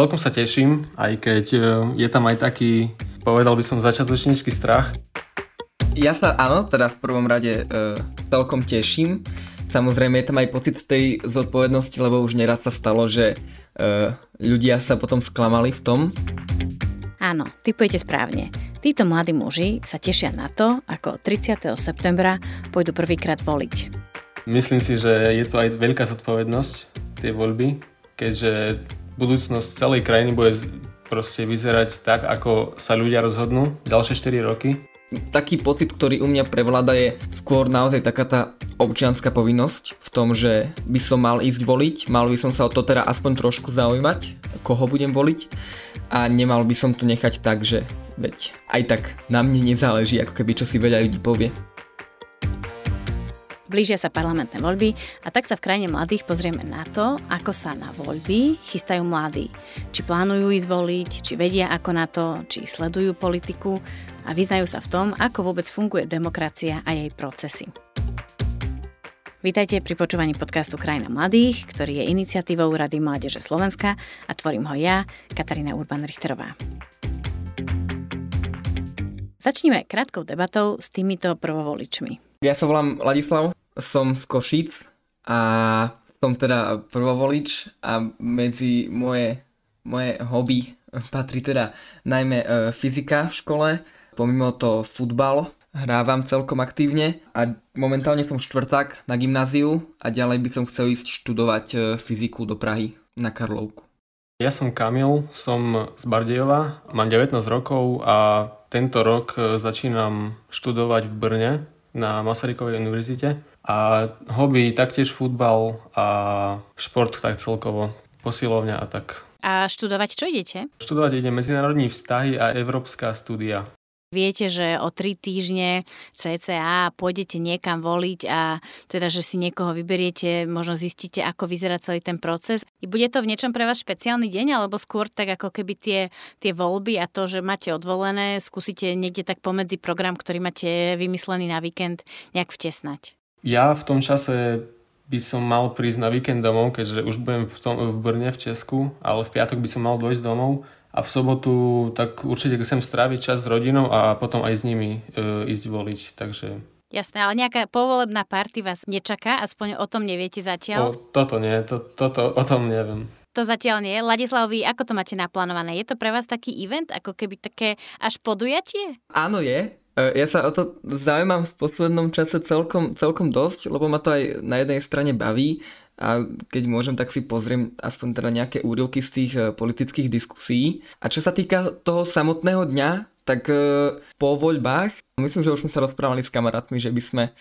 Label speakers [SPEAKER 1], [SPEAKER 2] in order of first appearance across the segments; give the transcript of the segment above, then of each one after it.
[SPEAKER 1] Celkom sa teším, aj keď e, je tam aj taký, povedal by som, začiatočnícky strach.
[SPEAKER 2] Ja sa, áno, teda v prvom rade e, celkom teším. Samozrejme je tam aj pocit tej zodpovednosti, lebo už neraz sa stalo, že e, ľudia sa potom sklamali v tom.
[SPEAKER 3] Áno, typujete správne. Títo mladí muži sa tešia na to, ako 30. septembra pôjdu prvýkrát voliť.
[SPEAKER 1] Myslím si, že je to aj veľká zodpovednosť, tie voľby, keďže budúcnosť celej krajiny bude proste vyzerať tak, ako sa ľudia rozhodnú ďalšie 4 roky.
[SPEAKER 2] Taký pocit, ktorý u mňa prevláda je skôr naozaj taká tá občianská povinnosť v tom, že by som mal ísť voliť, mal by som sa o to teda aspoň trošku zaujímať, koho budem voliť a nemal by som to nechať tak, že veď aj tak na mne nezáleží, ako keby čo si veľa ľudí povie.
[SPEAKER 3] Blížia sa parlamentné voľby a tak sa v krajine mladých pozrieme na to, ako sa na voľby chystajú mladí. Či plánujú ísť voliť, či vedia ako na to, či sledujú politiku a vyznajú sa v tom, ako vôbec funguje demokracia a jej procesy. Vítajte pri počúvaní podcastu Krajina mladých, ktorý je iniciatívou Rady Mládeže Slovenska a tvorím ho ja, Katarína Urban-Richterová. Začníme krátkou debatou s týmito prvovoličmi.
[SPEAKER 2] Ja sa volám Ladislav, som z Košic a som teda prvovolič a medzi moje, moje hobby patrí teda najmä e, fyzika v škole, pomimo to futbal, hrávam celkom aktívne a momentálne som štvrták na gymnáziu a ďalej by som chcel ísť študovať e, fyziku do Prahy na Karlovku.
[SPEAKER 1] Ja som Kamil, som z Bardejova, mám 19 rokov a tento rok e, začínam študovať v Brne na Masarykovej univerzite a hobby taktiež futbal a šport tak celkovo, posilovňa a tak.
[SPEAKER 3] A študovať čo idete?
[SPEAKER 1] Študovať ide medzinárodní vztahy a európska studia.
[SPEAKER 3] Viete, že o tri týždne CCA pôjdete niekam voliť a teda, že si niekoho vyberiete, možno zistíte, ako vyzerá celý ten proces. I bude to v niečom pre vás špeciálny deň, alebo skôr tak ako keby tie, tie voľby a to, že máte odvolené, skúsite niekde tak pomedzi program, ktorý máte vymyslený na víkend, nejak vtesnať.
[SPEAKER 1] Ja v tom čase by som mal prísť na víkend domov, keďže už budem v, tom, v Brne v Česku, ale v piatok by som mal dojsť domov a v sobotu tak určite chcem stráviť čas s rodinou a potom aj s nimi e, ísť voliť, takže...
[SPEAKER 3] Jasné, ale nejaká povolebná party vás nečaká, aspoň o tom neviete zatiaľ?
[SPEAKER 1] O, toto nie, to, toto, o tom neviem.
[SPEAKER 3] To zatiaľ nie. Ladislav, vy ako to máte naplánované? Je to pre vás taký event, ako keby také až podujatie?
[SPEAKER 2] Áno, je. E, ja sa o to zaujímam v poslednom čase celkom, celkom dosť, lebo ma to aj na jednej strane baví a keď môžem, tak si pozriem aspoň teda nejaké úrilky z tých e, politických diskusí. A čo sa týka toho samotného dňa, tak e, po voľbách, myslím, že už sme sa rozprávali s kamarátmi, že by sme e,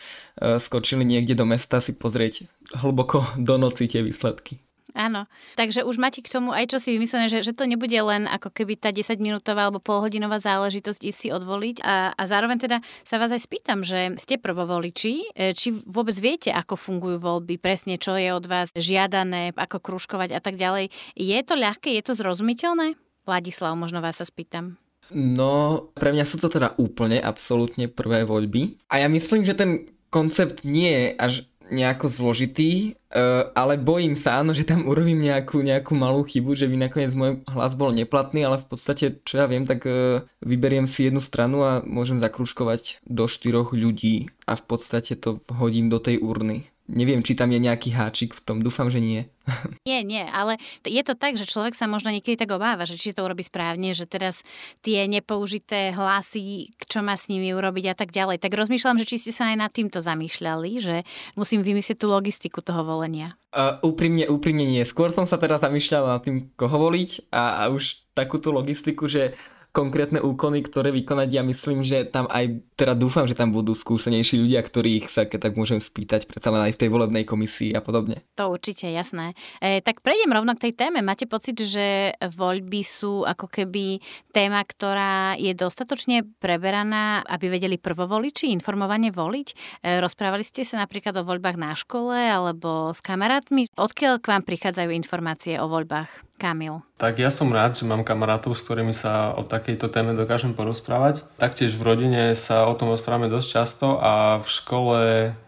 [SPEAKER 2] skočili niekde do mesta si pozrieť hlboko do noci tie výsledky.
[SPEAKER 3] Áno, takže už máte k tomu aj čo si vymyslené, že, že to nebude len ako keby tá 10-minútová alebo polhodinová záležitosť ísť si odvoliť. A, a zároveň teda sa vás aj spýtam, že ste prvovoliči, e, či vôbec viete, ako fungujú voľby, presne čo je od vás žiadané, ako kružkovať a tak ďalej. Je to ľahké, je to zrozumiteľné? Vladislav, možno vás sa spýtam.
[SPEAKER 2] No, pre mňa sú to teda úplne, absolútne prvé voľby. A ja myslím, že ten koncept nie je až nejako zložitý, uh, ale bojím sa, áno, že tam urobím nejakú, nejakú malú chybu, že by nakoniec môj hlas bol neplatný, ale v podstate, čo ja viem, tak uh, vyberiem si jednu stranu a môžem zakruškovať do štyroch ľudí a v podstate to hodím do tej urny. Neviem, či tam je nejaký háčik v tom, dúfam, že nie.
[SPEAKER 3] Nie, nie, ale je to tak, že človek sa možno niekedy tak obáva, že či to urobí správne, že teraz tie nepoužité hlasy, čo má s nimi urobiť a tak ďalej. Tak rozmýšľam, že či ste sa aj nad týmto zamýšľali, že musím vymyslieť tú logistiku toho volenia.
[SPEAKER 2] Uh, úprimne, úprimne nie. Skôr som sa teda zamýšľal nad tým, koho voliť a, a už takúto logistiku, že konkrétne úkony, ktoré vykonať. Ja myslím, že tam aj, teda dúfam, že tam budú skúsenejší ľudia, ktorých sa keď tak môžem spýtať, predsa len aj v tej volebnej komisii a podobne.
[SPEAKER 3] To určite, jasné. E, tak prejdem rovno k tej téme. Máte pocit, že voľby sú ako keby téma, ktorá je dostatočne preberaná, aby vedeli prvovoliči informovane voliť? E, rozprávali ste sa napríklad o voľbách na škole alebo s kamarátmi? Odkiaľ k vám prichádzajú informácie o voľbách? Kamil.
[SPEAKER 1] Tak ja som rád, že mám kamarátov, s ktorými sa o takejto téme dokážem porozprávať. Taktiež v rodine sa o tom rozprávame dosť často a v škole,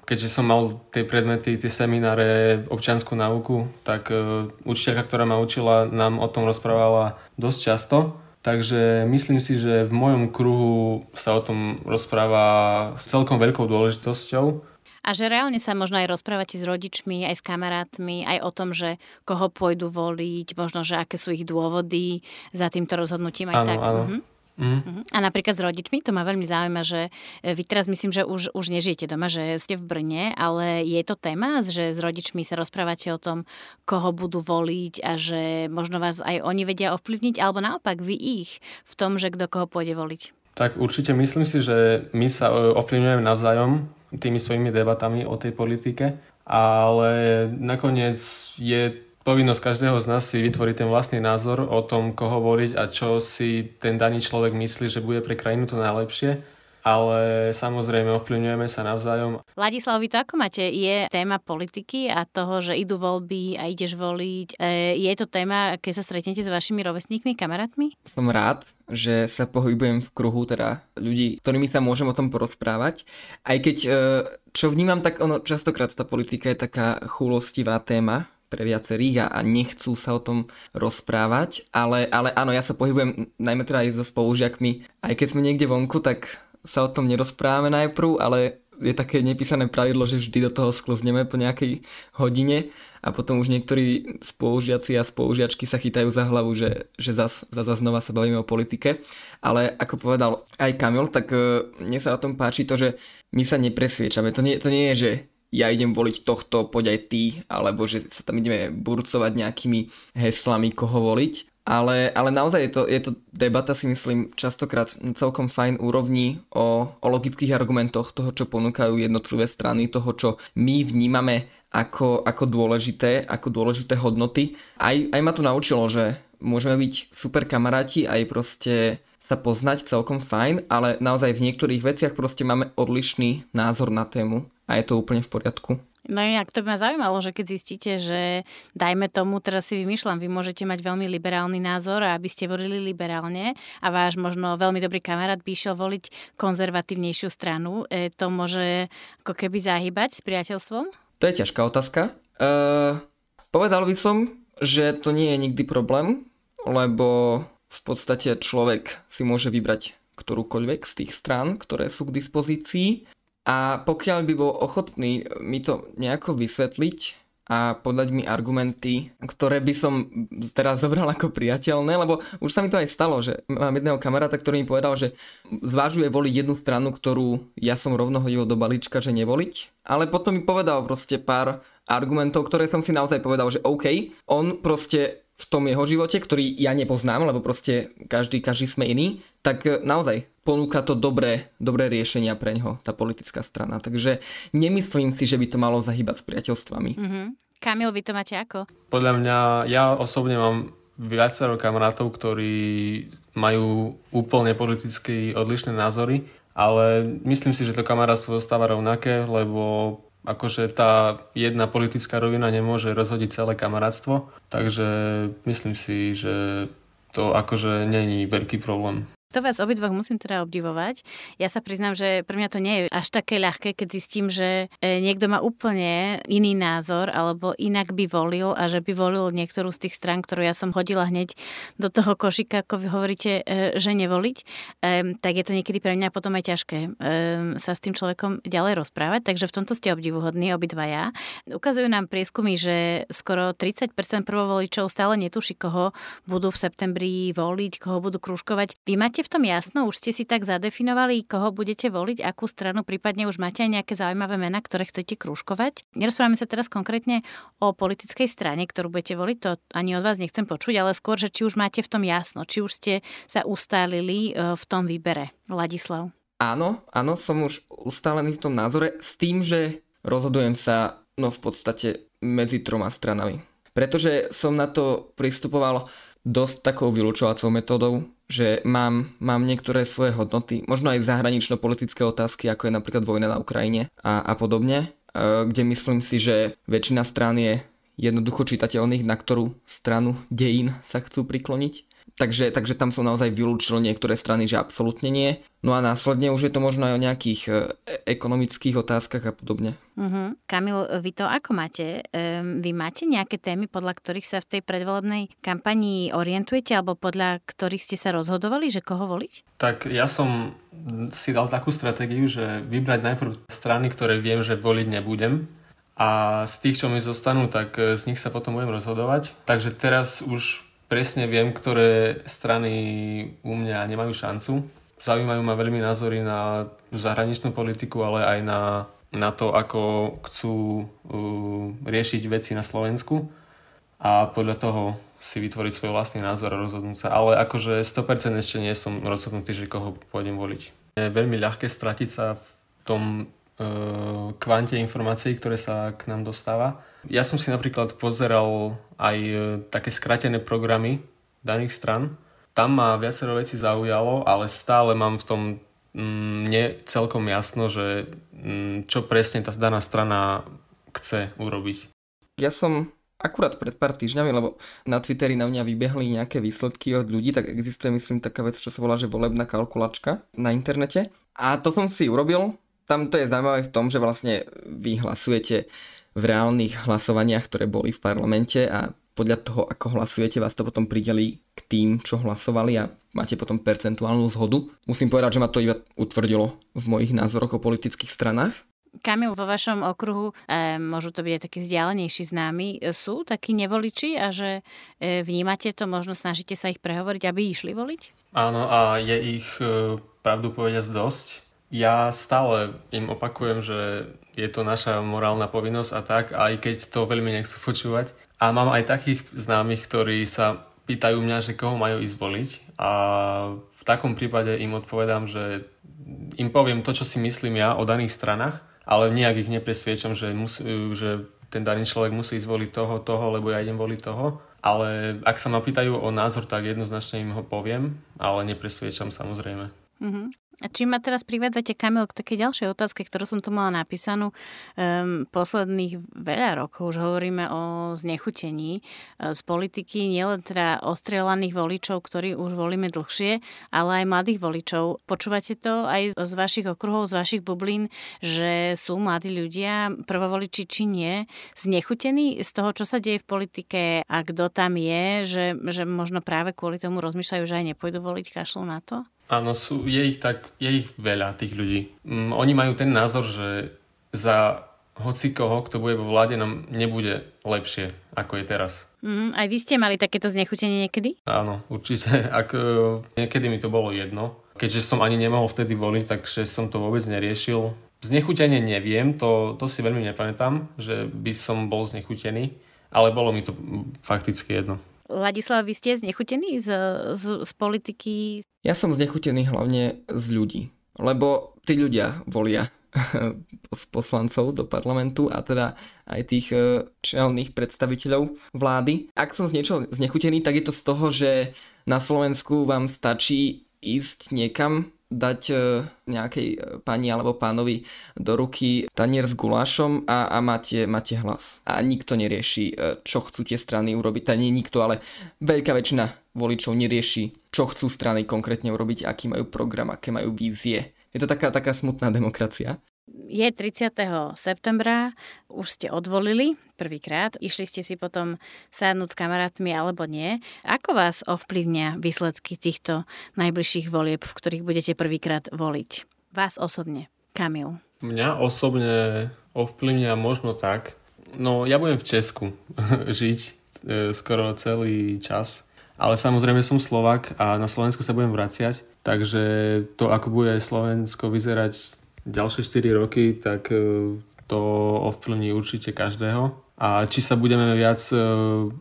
[SPEAKER 1] keďže som mal tie predmety, tie semináre, občianskú náuku, tak uh, učiteľka, ktorá ma učila, nám o tom rozprávala dosť často. Takže myslím si, že v mojom kruhu sa o tom rozpráva s celkom veľkou dôležitosťou.
[SPEAKER 3] A že reálne sa možno aj rozprávate s rodičmi, aj s kamarátmi, aj o tom, že koho pôjdu voliť, možno, že aké sú ich dôvody za týmto rozhodnutím aj
[SPEAKER 1] áno,
[SPEAKER 3] tak.
[SPEAKER 1] Áno. Mhm.
[SPEAKER 3] Mm. A napríklad s rodičmi, to ma veľmi zaujíma, že e, vy teraz myslím, že už, už nežijete doma, že ste v Brne, ale je to téma, že s rodičmi sa rozprávate o tom, koho budú voliť a že možno vás aj oni vedia ovplyvniť, alebo naopak vy ich v tom, že kto koho pôjde voliť.
[SPEAKER 1] Tak určite myslím si, že my sa e, ovplyvňujeme navzájom tými svojimi debatami o tej politike, ale nakoniec je povinnosť každého z nás si vytvoriť ten vlastný názor o tom, koho voliť a čo si ten daný človek myslí, že bude pre krajinu to najlepšie ale samozrejme ovplyvňujeme sa navzájom.
[SPEAKER 3] Ladislav, vy to ako máte? Je téma politiky a toho, že idú voľby a ideš voliť. E, je to téma, keď sa stretnete s vašimi rovesníkmi, kamarátmi?
[SPEAKER 2] Som rád, že sa pohybujem v kruhu teda ľudí, ktorými sa môžem o tom porozprávať. Aj keď, e, čo vnímam, tak ono častokrát tá politika je taká chulostivá téma, pre viacerých a, a nechcú sa o tom rozprávať, ale, ale áno, ja sa pohybujem najmä teda aj so spolužiakmi, aj keď sme niekde vonku, tak sa o tom nerozprávame najprv, ale je také nepísané pravidlo, že vždy do toho sklozneme po nejakej hodine a potom už niektorí spolužiaci a spolužiačky sa chytajú za hlavu, že, že zas, zas znova sa bavíme o politike. Ale ako povedal aj Kamil, tak uh, mne sa na tom páči to, že my sa nepresviečame. To nie, to nie je, že ja idem voliť tohto, poď aj ty, alebo že sa tam ideme burcovať nejakými heslami, koho voliť. Ale, ale naozaj je to, je to debata, si myslím, častokrát celkom fajn úrovni o, o logických argumentoch toho, čo ponúkajú jednotlivé strany, toho, čo my vnímame ako, ako dôležité, ako dôležité hodnoty. Aj, aj ma to naučilo, že môžeme byť super kamaráti, aj proste sa poznať celkom fajn, ale naozaj v niektorých veciach proste máme odlišný názor na tému a je to úplne v poriadku.
[SPEAKER 3] No inak to by ma zaujímalo, že keď zistíte, že dajme tomu, teraz si vymýšľam, vy môžete mať veľmi liberálny názor a aby ste volili liberálne a váš možno veľmi dobrý kamarát by išiel voliť konzervatívnejšiu stranu, e, to môže ako keby zahybať s priateľstvom?
[SPEAKER 2] To je ťažká otázka. Uh, povedal by som, že to nie je nikdy problém, lebo v podstate človek si môže vybrať ktorúkoľvek z tých strán, ktoré sú k dispozícii a pokiaľ by bol ochotný mi to nejako vysvetliť a podať mi argumenty, ktoré by som teraz zobral ako priateľné, lebo už sa mi to aj stalo, že mám jedného kamaráta, ktorý mi povedal, že zvážuje voliť jednu stranu, ktorú ja som rovno hodil do balíčka, že nevoliť. Ale potom mi povedal proste pár argumentov, ktoré som si naozaj povedal, že OK, on proste v tom jeho živote, ktorý ja nepoznám, lebo proste každý, každý sme iný, tak e, naozaj ponúka to dobré, dobré riešenia pre ňoho, tá politická strana. Takže nemyslím si, že by to malo zahybať s priateľstvami.
[SPEAKER 3] Mm-hmm. Kamil, vy to máte ako?
[SPEAKER 1] Podľa mňa, ja osobne mám viacero kamarátov, ktorí majú úplne politicky odlišné názory, ale myslím si, že to kamarátstvo zostáva rovnaké, lebo akože tá jedna politická rovina nemôže rozhodiť celé kamarátstvo, takže myslím si, že to akože není veľký problém.
[SPEAKER 3] To vás obidvoch musím teda obdivovať. Ja sa priznám, že pre mňa to nie je až také ľahké, keď zistím, že e, niekto má úplne iný názor alebo inak by volil a že by volil niektorú z tých stran, ktorú ja som hodila hneď do toho košika, ako vy hovoríte, e, že nevoliť, tak je to niekedy pre mňa potom aj ťažké sa s tým človekom ďalej rozprávať. Takže v tomto ste obdivuhodní obidvaja. Ukazujú nám prieskumy, že skoro 30% prvovoličov stále netuší, koho budú v septembri voliť, koho budú krúžkovať. Vy máte máte v tom jasno? Už ste si tak zadefinovali, koho budete voliť, akú stranu, prípadne už máte aj nejaké zaujímavé mená, ktoré chcete krúžkovať? Nerozprávame sa teraz konkrétne o politickej strane, ktorú budete voliť, to ani od vás nechcem počuť, ale skôr, že či už máte v tom jasno, či už ste sa ustálili e, v tom výbere. Ladislav.
[SPEAKER 2] Áno, áno, som už ustálený v tom názore s tým, že rozhodujem sa no v podstate medzi troma stranami. Pretože som na to pristupoval dosť takou vylúčovacou metodou, že mám, mám niektoré svoje hodnoty, možno aj zahranično-politické otázky, ako je napríklad vojna na Ukrajine a, a podobne, e, kde myslím si, že väčšina strán je, jednoducho čitateľných, na ktorú stranu dejín sa chcú prikloniť. Takže, takže tam som naozaj vylúčil niektoré strany, že absolútne nie. No a následne už je to možno aj o nejakých e, ekonomických otázkach a podobne.
[SPEAKER 3] Uh-huh. Kamil, vy to ako máte? Um, vy máte nejaké témy, podľa ktorých sa v tej predvolebnej kampanii orientujete alebo podľa ktorých ste sa rozhodovali, že koho voliť?
[SPEAKER 1] Tak ja som si dal takú stratégiu, že vybrať najprv strany, ktoré viem, že voliť nebudem a z tých, čo mi zostanú, tak z nich sa potom budem rozhodovať. Takže teraz už presne viem, ktoré strany u mňa nemajú šancu. Zaujímajú ma veľmi názory na zahraničnú politiku, ale aj na, na to, ako chcú uh, riešiť veci na Slovensku a podľa toho si vytvoriť svoj vlastný názor a rozhodnúť sa. Ale akože 100% ešte nie som rozhodnutý, že koho pôjdem voliť. Je veľmi ľahké stratiť sa v tom uh, kvante informácií, ktoré sa k nám dostáva ja som si napríklad pozeral aj e, také skratené programy daných stran. Tam ma viacero veci zaujalo, ale stále mám v tom mm, nie celkom jasno, že mm, čo presne tá daná strana chce urobiť.
[SPEAKER 2] Ja som akurát pred pár týždňami, lebo na Twitteri na mňa vybehli nejaké výsledky od ľudí, tak existuje myslím taká vec, čo sa volá, že volebná kalkulačka na internete. A to som si urobil. Tam to je zaujímavé v tom, že vlastne vy hlasujete v reálnych hlasovaniach, ktoré boli v parlamente a podľa toho, ako hlasujete, vás to potom prideli k tým, čo hlasovali a máte potom percentuálnu zhodu. Musím povedať, že ma to iba utvrdilo v mojich názoroch o politických stranách.
[SPEAKER 3] Kamil, vo vašom okruhu, e, môžu to byť aj takí vzdialenejší známi, e, sú takí nevoliči a že e, vnímate to, možno snažíte sa ich prehovoriť, aby išli voliť?
[SPEAKER 1] Áno a je ich e, pravdu povediať dosť. Ja stále im opakujem, že je to naša morálna povinnosť a tak, aj keď to veľmi nechcú počúvať. A mám aj takých známych, ktorí sa pýtajú mňa, že koho majú ísť voliť a v takom prípade im odpovedám, že im poviem to, čo si myslím ja o daných stranách, ale nejak ich nepresviečam, že, musí, že ten daný človek musí zvoliť toho, toho, lebo ja idem voliť toho. Ale ak sa ma pýtajú o názor, tak jednoznačne im ho poviem, ale nepresviečam samozrejme.
[SPEAKER 3] Mm-hmm. A čím ma teraz privádzate, Kamil, k takej ďalšej otázke, ktorú som tu mala napísanú. Um, posledných veľa rokov už hovoríme o znechutení uh, z politiky, nielen teda ostrelaných voličov, ktorí už volíme dlhšie, ale aj mladých voličov. Počúvate to aj z vašich okruhov, z vašich bublín, že sú mladí ľudia, prvovoliči či nie, znechutení z toho, čo sa deje v politike a kto tam je, že, že možno práve kvôli tomu rozmýšľajú, že aj nepôjdu voliť, kašľú na to?
[SPEAKER 1] Áno, sú, je ich tak, je ich veľa, tých ľudí. Mm, oni majú ten názor, že za hoci koho, kto bude vo vláde, nám nebude lepšie, ako je teraz.
[SPEAKER 3] Mm, aj vy ste mali takéto znechutenie niekedy?
[SPEAKER 1] Áno, určite. Ak, e, niekedy mi to bolo jedno. Keďže som ani nemohol vtedy voliť, takže som to vôbec neriešil. Znechutenie neviem, to, to si veľmi nepamätám, že by som bol znechutený, ale bolo mi to fakticky jedno.
[SPEAKER 3] Ladislav, vy ste znechutení z, z, z politiky?
[SPEAKER 2] Ja som znechutený hlavne z ľudí, lebo tí ľudia volia poslancov do parlamentu a teda aj tých e, čelných predstaviteľov vlády. Ak som z niečo znechutený, tak je to z toho, že na Slovensku vám stačí ísť niekam dať e, nejakej e, pani alebo pánovi do ruky tanier s gulášom a, a máte, máte hlas. A nikto nerieši, e, čo chcú tie strany urobiť. A nie nikto, ale veľká väčšina voličov nerieši, čo chcú strany konkrétne urobiť, aký majú program, aké majú vízie. Je to taká, taká smutná demokracia
[SPEAKER 3] je 30. septembra, už ste odvolili prvýkrát, išli ste si potom sadnúť s kamarátmi alebo nie. Ako vás ovplyvňa výsledky týchto najbližších volieb, v ktorých budete prvýkrát voliť? Vás osobne, Kamil.
[SPEAKER 1] Mňa osobne ovplyvňa možno tak, no ja budem v Česku žiť e, skoro celý čas, ale samozrejme som Slovak a na Slovensku sa budem vraciať, takže to, ako bude Slovensko vyzerať ďalšie 4 roky, tak e, to ovplyvní určite každého. A či sa budeme viac e,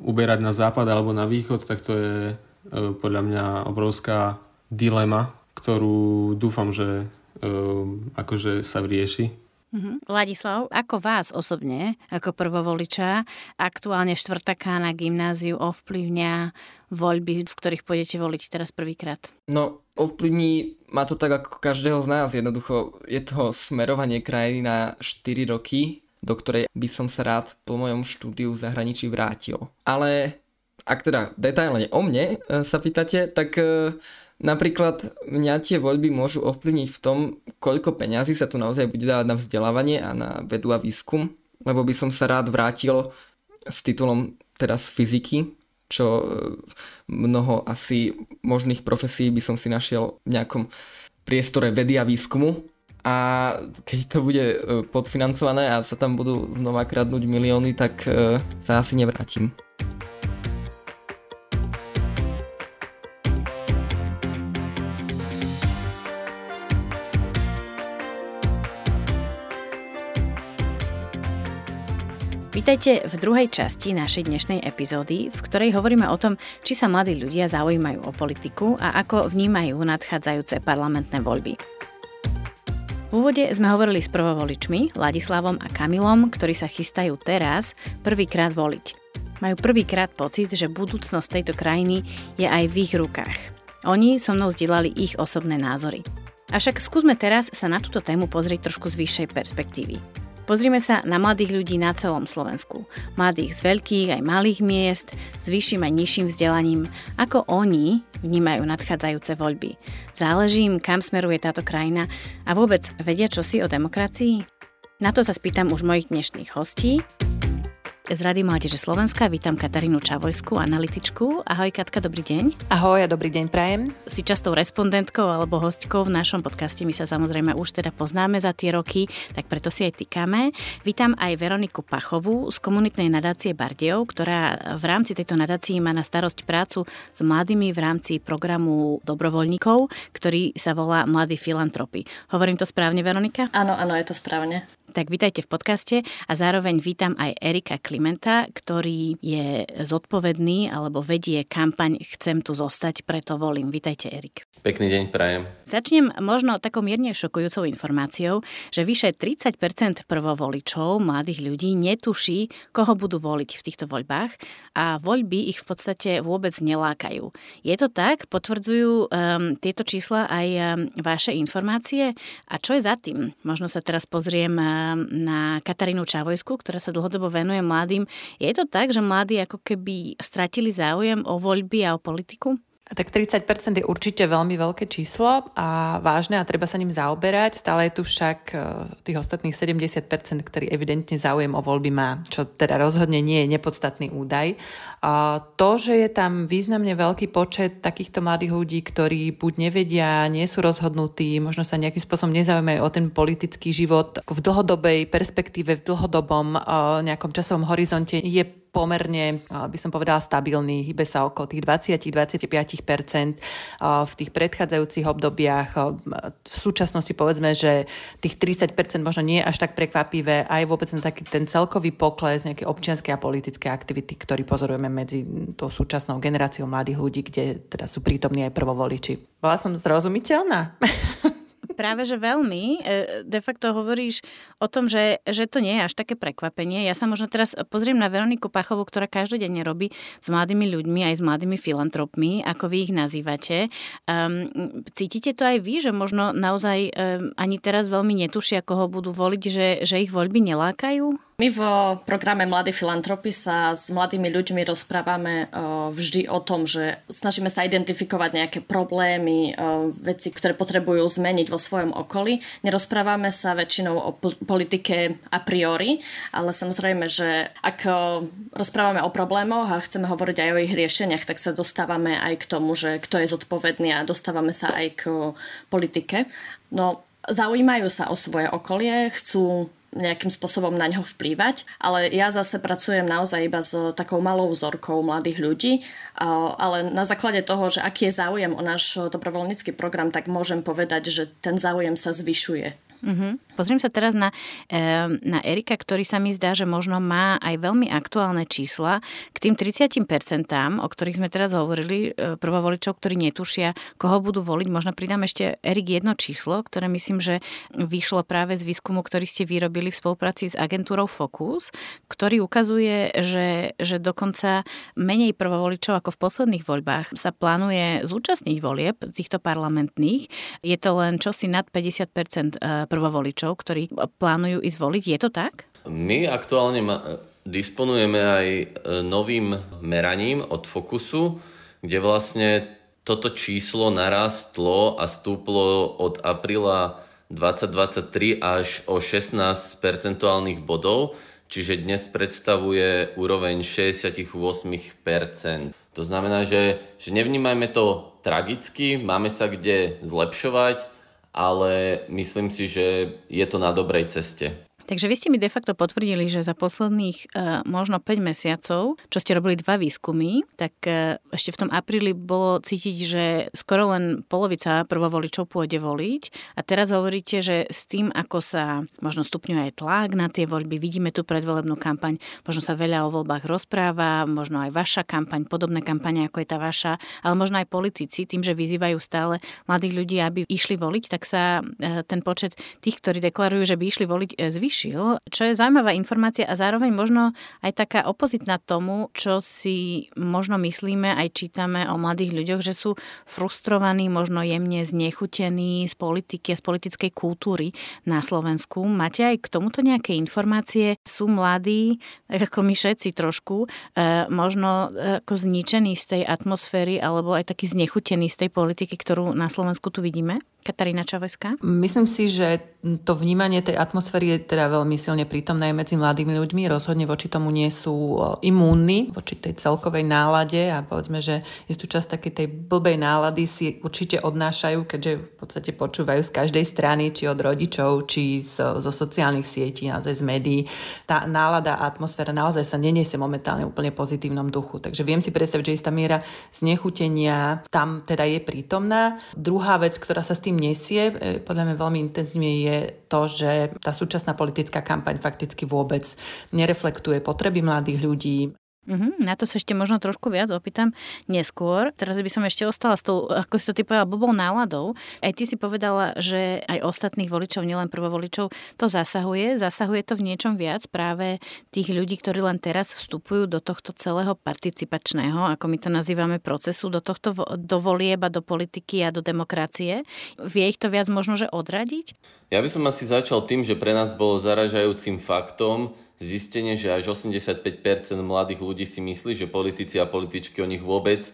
[SPEAKER 1] uberať na západ alebo na východ, tak to je e, podľa mňa obrovská dilema, ktorú dúfam, že akože sa vrieši.
[SPEAKER 3] Uh-huh. Ladislav, ako vás osobne, ako prvovoliča, aktuálne štvrtaká na gymnáziu ovplyvňa voľby, v ktorých pôjdete voliť teraz prvýkrát?
[SPEAKER 2] No, ovplyvní ma to tak ako každého z nás. Jednoducho je to smerovanie krajiny na 4 roky do ktorej by som sa rád po mojom štúdiu v zahraničí vrátil. Ale ak teda detailne o mne e, sa pýtate, tak e, napríklad mňa tie voľby môžu ovplyvniť v tom, koľko peňazí sa tu naozaj bude dávať na vzdelávanie a na vedu a výskum, lebo by som sa rád vrátil s titulom teraz fyziky, čo e, mnoho asi možných profesí by som si našiel v nejakom priestore vedy a výskumu. A keď to bude podfinancované a sa tam budú znova kradnúť milióny, tak sa asi nevrátim.
[SPEAKER 3] Vítajte v druhej časti našej dnešnej epizódy, v ktorej hovoríme o tom, či sa mladí ľudia zaujímajú o politiku a ako vnímajú nadchádzajúce parlamentné voľby. V úvode sme hovorili s prvovoličmi, Ladislavom a Kamilom, ktorí sa chystajú teraz prvýkrát voliť. Majú prvýkrát pocit, že budúcnosť tejto krajiny je aj v ich rukách. Oni so mnou zdieľali ich osobné názory. Avšak skúsme teraz sa na túto tému pozrieť trošku z vyššej perspektívy. Pozrime sa na mladých ľudí na celom Slovensku. Mladých z veľkých aj malých miest, s vyšším aj nižším vzdelaním. Ako oni vnímajú nadchádzajúce voľby? Záleží im, kam smeruje táto krajina a vôbec vedia čosi o demokracii? Na to sa spýtam už mojich dnešných hostí z Rady Mládeže Slovenska. Vítam Katarínu Čavojskú, analytičku. Ahoj Katka, dobrý deň.
[SPEAKER 4] Ahoj a dobrý deň prajem.
[SPEAKER 3] Si častou respondentkou alebo hostkou v našom podcaste. My sa samozrejme už teda poznáme za tie roky, tak preto si aj týkame. Vítam aj Veroniku Pachovú z komunitnej nadácie Bardejov, ktorá v rámci tejto nadácie má na starosť prácu s mladými v rámci programu dobrovoľníkov, ktorý sa volá Mladí filantropy. Hovorím to správne, Veronika?
[SPEAKER 4] Áno, áno, je to správne.
[SPEAKER 3] Tak vítajte v podcaste a zároveň vítam aj Erika Klimenta, ktorý je zodpovedný alebo vedie kampaň Chcem tu zostať, preto volím. Vítajte, Erik.
[SPEAKER 5] Pekný deň, prajem.
[SPEAKER 3] Začnem možno takou mierne šokujúcou informáciou, že vyše 30% prvovoličov, mladých ľudí, netuší, koho budú voliť v týchto voľbách a voľby ich v podstate vôbec nelákajú. Je to tak? Potvrdzujú um, tieto čísla aj um, vaše informácie? A čo je za tým? Možno sa teraz pozriem um, na Katarínu Čavojsku, ktorá sa dlhodobo venuje mladým. Je to tak, že mladí ako keby stratili záujem o voľby a o politiku?
[SPEAKER 4] Tak 30% je určite veľmi veľké číslo a vážne a treba sa ním zaoberať. Stále je tu však e, tých ostatných 70%, ktorí evidentne záujem o voľby má, čo teda rozhodne nie je nepodstatný údaj. A to, že je tam významne veľký počet takýchto mladých ľudí, ktorí buď nevedia, nie sú rozhodnutí, možno sa nejakým spôsobom nezaujímajú o ten politický život v dlhodobej perspektíve, v dlhodobom e, nejakom časovom horizonte, je pomerne, by som povedala, stabilný, hýbe sa okolo tých 20-25% v tých predchádzajúcich obdobiach. V súčasnosti povedzme, že tých 30% možno nie je až tak prekvapivé, aj vôbec na taký ten celkový pokles nejaké občianskej a politické aktivity, ktorý pozorujeme medzi tou súčasnou generáciou mladých ľudí, kde teda sú prítomní aj prvovoliči. Bola som zrozumiteľná?
[SPEAKER 3] práve že veľmi. E, de facto hovoríš o tom, že, že to nie je až také prekvapenie. Ja sa možno teraz pozriem na Veroniku Pachovú, ktorá každodenne robí s mladými ľuďmi, aj s mladými filantropmi, ako vy ich nazývate. Um, cítite to aj vy, že možno naozaj um, ani teraz veľmi netušia, koho budú voliť, že, že ich voľby nelákajú?
[SPEAKER 6] My v programe Mladí filantropy sa s mladými ľuďmi rozprávame vždy o tom, že snažíme sa identifikovať nejaké problémy, veci, ktoré potrebujú zmeniť vo svojom okolí. Nerozprávame sa väčšinou o politike a priori, ale samozrejme, že ak rozprávame o problémoch a chceme hovoriť aj o ich riešeniach, tak sa dostávame aj k tomu, že kto je zodpovedný a dostávame sa aj k politike. No, zaujímajú sa o svoje okolie, chcú nejakým spôsobom na neho vplývať, ale ja zase pracujem naozaj iba s takou malou vzorkou mladých ľudí, ale na základe toho, že aký je záujem o náš dobrovoľnícky program, tak môžem povedať, že ten záujem sa zvyšuje.
[SPEAKER 3] Uh-huh. Pozriem sa teraz na, na Erika, ktorý sa mi zdá, že možno má aj veľmi aktuálne čísla k tým 30%, o ktorých sme teraz hovorili, e, prvovoličov, ktorí netušia, koho budú voliť. Možno pridám ešte, Erik, jedno číslo, ktoré myslím, že vyšlo práve z výskumu, ktorý ste vyrobili v spolupráci s agentúrou Focus, ktorý ukazuje, že, že dokonca menej prvovoličov ako v posledných voľbách sa plánuje zúčastniť volieb týchto parlamentných. Je to len čosi nad 50% prvovoličov, ktorí plánujú ísť voliť. Je to tak?
[SPEAKER 5] My aktuálne ma- disponujeme aj e, novým meraním od Fokusu, kde vlastne toto číslo narastlo a stúplo od apríla 2023 až o 16 percentuálnych bodov, čiže dnes predstavuje úroveň 68%. To znamená, že, že nevnímajme to tragicky, máme sa kde zlepšovať, ale myslím si, že je to na dobrej ceste.
[SPEAKER 3] Takže vy ste mi de facto potvrdili, že za posledných uh, možno 5 mesiacov, čo ste robili dva výskumy, tak uh, ešte v tom apríli bolo cítiť, že skoro len polovica prvovoličov pôjde voliť. A teraz hovoríte, že s tým, ako sa možno stupňuje aj tlak na tie voľby, vidíme tu predvolebnú kampaň, možno sa veľa o voľbách rozpráva, možno aj vaša kampaň, podobné kampane ako je tá vaša, ale možno aj politici, tým, že vyzývajú stále mladých ľudí, aby išli voliť, tak sa uh, ten počet tých, ktorí deklarujú, že by išli voliť, zvýši riešil, čo je zaujímavá informácia a zároveň možno aj taká opozitná tomu, čo si možno myslíme, aj čítame o mladých ľuďoch, že sú frustrovaní, možno jemne znechutení z politiky a z politickej kultúry na Slovensku. Máte aj k tomuto nejaké informácie? Sú mladí, ako my všetci trošku, e, možno e, ako zničení z tej atmosféry alebo aj taký znechutení z tej politiky, ktorú na Slovensku tu vidíme? Katarína Čavojská?
[SPEAKER 4] Myslím si, že to vnímanie tej atmosféry je teda veľmi silne prítomné aj medzi mladými ľuďmi. Rozhodne voči tomu nie sú imúnni, voči tej celkovej nálade a povedzme, že je tu čas takej tej blbej nálady si určite odnášajú, keďže v podstate počúvajú z každej strany, či od rodičov, či z, zo sociálnych sietí, naozaj z médií. Tá nálada a atmosféra naozaj sa neniesie momentálne úplne pozitívnom duchu. Takže viem si predstaviť, že istá miera znechutenia tam teda je prítomná. Druhá vec, ktorá sa s tým tým nesie, e, podľa mňa veľmi intenzívne je to, že tá súčasná politická kampaň fakticky vôbec nereflektuje potreby mladých ľudí,
[SPEAKER 3] Mm-hmm, na to sa ešte možno trošku viac opýtam neskôr. Teraz by som ešte ostala s tou, ako si to ty povedala, blbou náladou. Aj ty si povedala, že aj ostatných voličov, nielen prvovoličov, to zasahuje. Zasahuje to v niečom viac práve tých ľudí, ktorí len teraz vstupujú do tohto celého participačného, ako my to nazývame, procesu, do tohto do volieb a do politiky a do demokracie. Vie ich to viac možno, že odradiť?
[SPEAKER 5] Ja by som asi začal tým, že pre nás bolo zaražajúcim faktom, zistenie, že až 85% mladých ľudí si myslí, že politici a političky o nich vôbec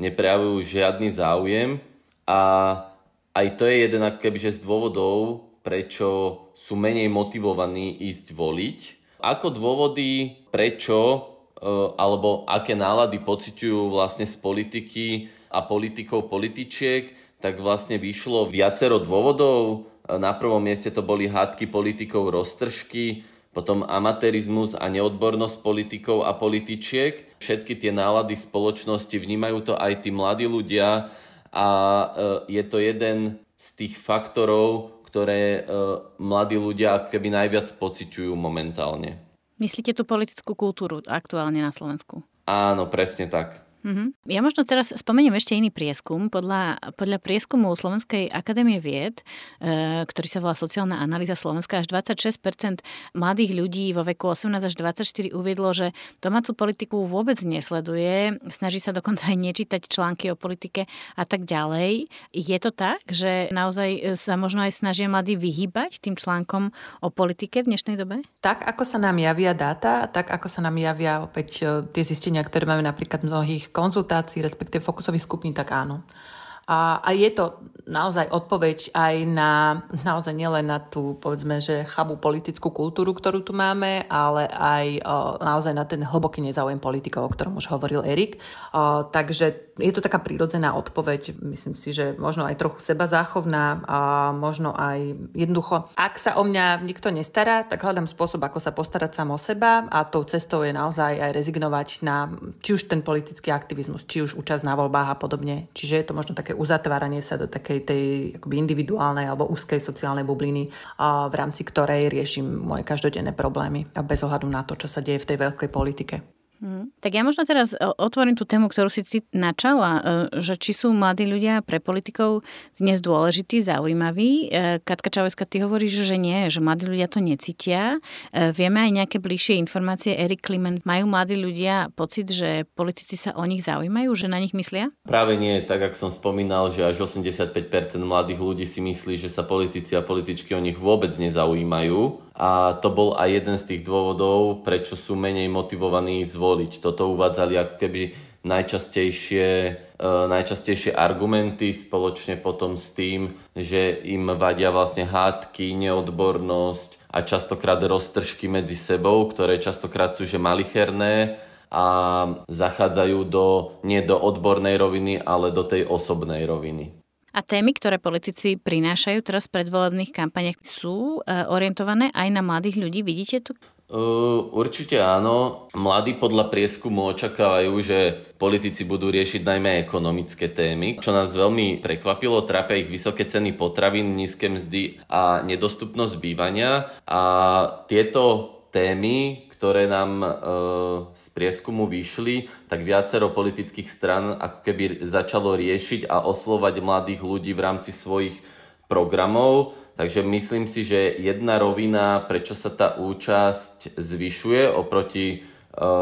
[SPEAKER 5] neprejavujú žiadny záujem a aj to je jeden z dôvodov, prečo sú menej motivovaní ísť voliť. Ako dôvody, prečo e, alebo aké nálady pociťujú vlastne z politiky a politikov političiek, tak vlastne vyšlo viacero dôvodov. Na prvom mieste to boli hádky politikov roztržky, potom amatérizmus a neodbornosť politikov a političiek. Všetky tie nálady spoločnosti vnímajú to aj tí mladí ľudia a e, je to jeden z tých faktorov, ktoré e, mladí ľudia keby najviac pociťujú momentálne.
[SPEAKER 3] Myslíte tú politickú kultúru aktuálne na Slovensku?
[SPEAKER 5] Áno, presne tak.
[SPEAKER 3] Mm-hmm. Ja možno teraz spomeniem ešte iný prieskum. Podľa, podľa prieskumu Slovenskej akadémie vied, e, ktorý sa volá Sociálna analýza Slovenska, až 26% mladých ľudí vo veku 18 až 24 uviedlo, že domácu politiku vôbec nesleduje, snaží sa dokonca aj nečítať články o politike a tak ďalej. Je to tak, že naozaj sa možno aj snažia mladí vyhýbať tým článkom o politike v dnešnej dobe?
[SPEAKER 4] Tak, ako sa nám javia dáta, tak ako sa nám javia opäť e, tie zistenia, ktoré máme napríklad mnohých konzultácií, respektíve fokusových skupín, tak áno. A, a je to naozaj odpoveď aj na, naozaj nielen na tú, povedzme, že chabú politickú kultúru, ktorú tu máme, ale aj o, naozaj na ten hlboký nezáujem politikov, o ktorom už hovoril Erik. O, takže je to taká prírodzená odpoveď, myslím si, že možno aj trochu seba záchovná a možno aj jednoducho. Ak sa o mňa nikto nestará, tak hľadám spôsob, ako sa postarať sám o seba a tou cestou je naozaj aj rezignovať na či už ten politický aktivizmus, či už účasť na voľbách a podobne. Čiže je to možno také uzatváranie sa do takej tej akoby individuálnej alebo úzkej sociálnej bubliny, v rámci ktorej riešim moje každodenné problémy a bez ohľadu na to, čo sa deje v tej veľkej politike.
[SPEAKER 3] Hmm. Tak ja možno teraz e, otvorím tú tému, ktorú si ty načala, e, že či sú mladí ľudia pre politikov dnes dôležití, zaujímaví. E, Katka Čavojska, ty hovoríš, že nie, že mladí ľudia to necítia. Vieme aj nejaké bližšie informácie. Erik Kliment, majú mladí ľudia pocit, že politici sa o nich zaujímajú, že na nich myslia?
[SPEAKER 5] Práve nie, tak ako som spomínal, že až 85% mladých ľudí si myslí, že sa politici a političky o nich vôbec nezaujímajú a to bol aj jeden z tých dôvodov, prečo sú menej motivovaní zvoliť. Toto uvádzali ako keby najčastejšie, e, najčastejšie argumenty spoločne potom s tým, že im vadia vlastne hádky, neodbornosť a častokrát roztržky medzi sebou, ktoré častokrát sú že malicherné a zachádzajú do, nie do odbornej roviny, ale do tej osobnej roviny.
[SPEAKER 3] A témy, ktoré politici prinášajú teraz v predvolebných kampaniach, sú e, orientované aj na mladých ľudí? Vidíte tu?
[SPEAKER 5] Uh, určite áno. Mladí podľa prieskumu očakávajú, že politici budú riešiť najmä ekonomické témy. Čo nás veľmi prekvapilo, trápia ich vysoké ceny potravín, nízke mzdy a nedostupnosť bývania. A tieto témy, ktoré nám e, z prieskumu vyšli, tak viacero politických stran ako keby začalo riešiť a oslovať mladých ľudí v rámci svojich programov. Takže myslím si, že jedna rovina, prečo sa tá účasť zvyšuje oproti e,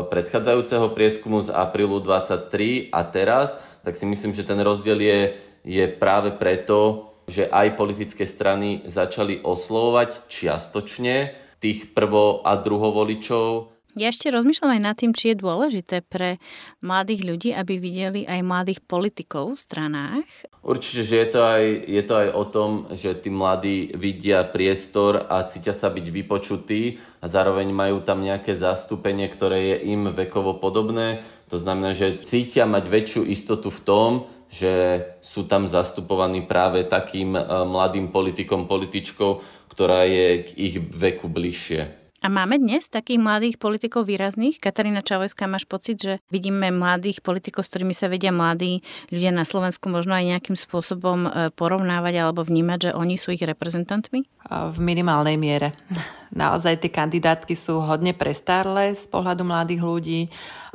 [SPEAKER 5] predchádzajúceho prieskumu z aprílu 23 a teraz, tak si myslím, že ten rozdiel je, je práve preto, že aj politické strany začali oslovovať čiastočne tých prvo- a druhovoličov
[SPEAKER 3] ja ešte rozmýšľam aj nad tým, či je dôležité pre mladých ľudí, aby videli aj mladých politikov v stranách.
[SPEAKER 5] Určite, že je to, aj, je to aj o tom, že tí mladí vidia priestor a cítia sa byť vypočutí a zároveň majú tam nejaké zastúpenie, ktoré je im vekovo podobné. To znamená, že cítia mať väčšiu istotu v tom, že sú tam zastupovaní práve takým eh, mladým politikom, političkou, ktorá je k ich veku bližšie.
[SPEAKER 3] A máme dnes takých mladých politikov výrazných? Katarína Čavojská, máš pocit, že vidíme mladých politikov, s ktorými sa vedia mladí ľudia na Slovensku možno aj nejakým spôsobom e, porovnávať alebo vnímať, že oni sú ich reprezentantmi?
[SPEAKER 4] V minimálnej miere naozaj tie kandidátky sú hodne prestárle z pohľadu mladých ľudí.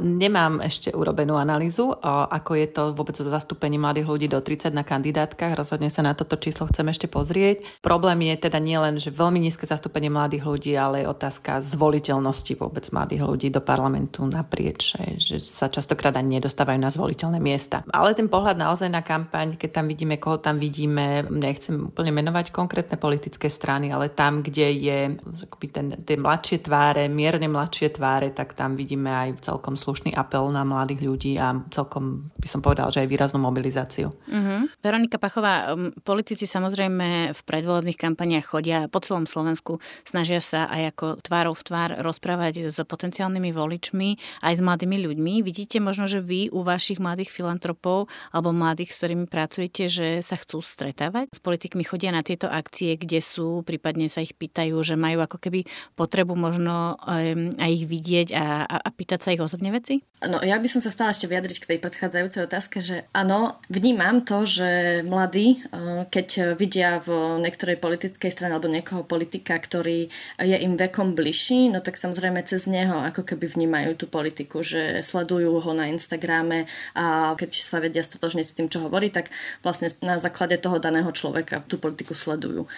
[SPEAKER 4] Nemám ešte urobenú analýzu, ako je to vôbec o zastúpení mladých ľudí do 30 na kandidátkach. Rozhodne sa na toto číslo chcem ešte pozrieť. Problém je teda nielen, že veľmi nízke zastúpenie mladých ľudí, ale je otázka zvoliteľnosti vôbec mladých ľudí do parlamentu naprieč, že sa častokrát ani nedostávajú na zvoliteľné miesta. Ale ten pohľad naozaj na kampaň, keď tam vidíme, koho tam vidíme, nechcem úplne menovať konkrétne politické strany, ale tam, kde je akoby ten, tie mladšie tváre, mierne mladšie tváre, tak tam vidíme aj celkom slušný apel na mladých ľudí a celkom by som povedal, že aj výraznú mobilizáciu.
[SPEAKER 3] Uh-huh. Veronika Pachová, politici samozrejme v predvolebných kampaniach chodia po celom Slovensku, snažia sa aj ako tvárov v tvár rozprávať s potenciálnymi voličmi, aj s mladými ľuďmi. Vidíte možno, že vy u vašich mladých filantropov alebo mladých, s ktorými pracujete, že sa chcú stretávať s politikmi, chodia na tieto akcie, kde sú, prípadne sa ich pýtajú, že majú ako ako keby potrebu možno aj ich vidieť a, a, pýtať sa ich osobne veci?
[SPEAKER 6] No, ja by som sa stala ešte vyjadriť k tej predchádzajúcej otázke, že áno, vnímam to, že mladí, eh, keď vidia v niektorej politickej strane alebo niekoho politika, ktorý je im vekom bližší, no tak samozrejme cez neho ako keby vnímajú tú politiku, že sledujú ho na Instagrame a keď sa vedia stotožniť s tým, čo hovorí, tak vlastne na základe toho daného človeka tú politiku sledujú.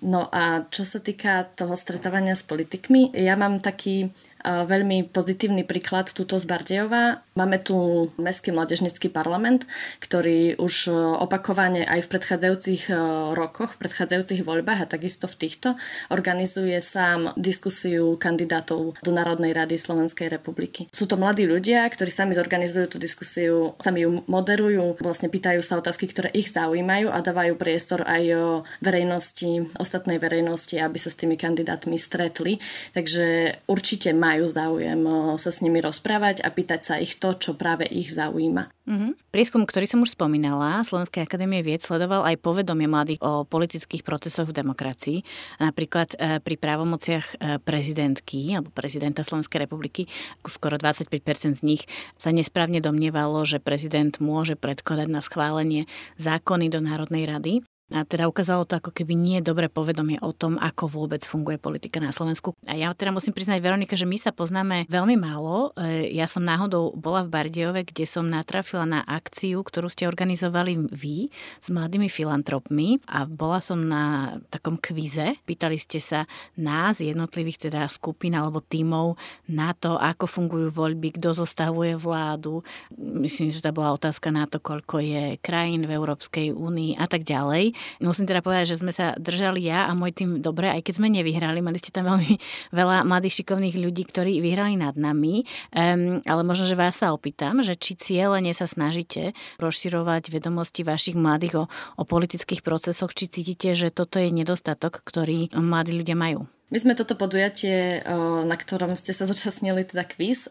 [SPEAKER 6] No a čo sa týka toho stretávania s politikmi, ja mám taký veľmi pozitívny príklad túto z Bardejova. Máme tu Mestský mladežnický parlament, ktorý už opakovane aj v predchádzajúcich rokoch, v predchádzajúcich voľbách a takisto v týchto organizuje sám diskusiu kandidátov do Národnej rady Slovenskej republiky. Sú to mladí ľudia, ktorí sami zorganizujú tú diskusiu, sami ju moderujú, vlastne pýtajú sa otázky, ktoré ich zaujímajú a dávajú priestor aj o verejnosti, ostatnej verejnosti, aby sa s tými kandidátmi stretli. Takže určite má majú záujem sa s nimi rozprávať a pýtať sa ich to, čo práve ich zaujíma.
[SPEAKER 3] Mm-hmm. Prieskum, ktorý som už spomínala, Slovenskej akadémie vied sledoval aj povedomie mladých o politických procesoch v demokracii. Napríklad e, pri právomociach e, prezidentky alebo prezidenta Slovenskej republiky skoro 25% z nich sa nesprávne domnievalo, že prezident môže predkladať na schválenie zákony do Národnej rady. A teda ukázalo to ako keby nie dobre povedomie o tom, ako vôbec funguje politika na Slovensku. A ja teda musím priznať, Veronika, že my sa poznáme veľmi málo. E, ja som náhodou bola v Bardejove, kde som natrafila na akciu, ktorú ste organizovali vy s mladými filantropmi a bola som na takom kvize. Pýtali ste sa nás, jednotlivých teda skupín alebo tímov na to, ako fungujú voľby, kto zostavuje vládu. Myslím, že to bola otázka na to, koľko je krajín v Európskej únii a tak ďalej. Musím teda povedať, že sme sa držali ja a môj tým dobre, aj keď sme nevyhrali. Mali ste tam veľmi veľa mladých šikovných ľudí, ktorí vyhrali nad nami. Um, ale možno, že vás sa opýtam, že či cieľene sa snažíte rozširovať vedomosti vašich mladých o, o politických procesoch, či cítite, že toto je nedostatok, ktorý mladí ľudia majú.
[SPEAKER 6] My sme toto podujatie, na ktorom ste sa zúčastnili, teda quiz,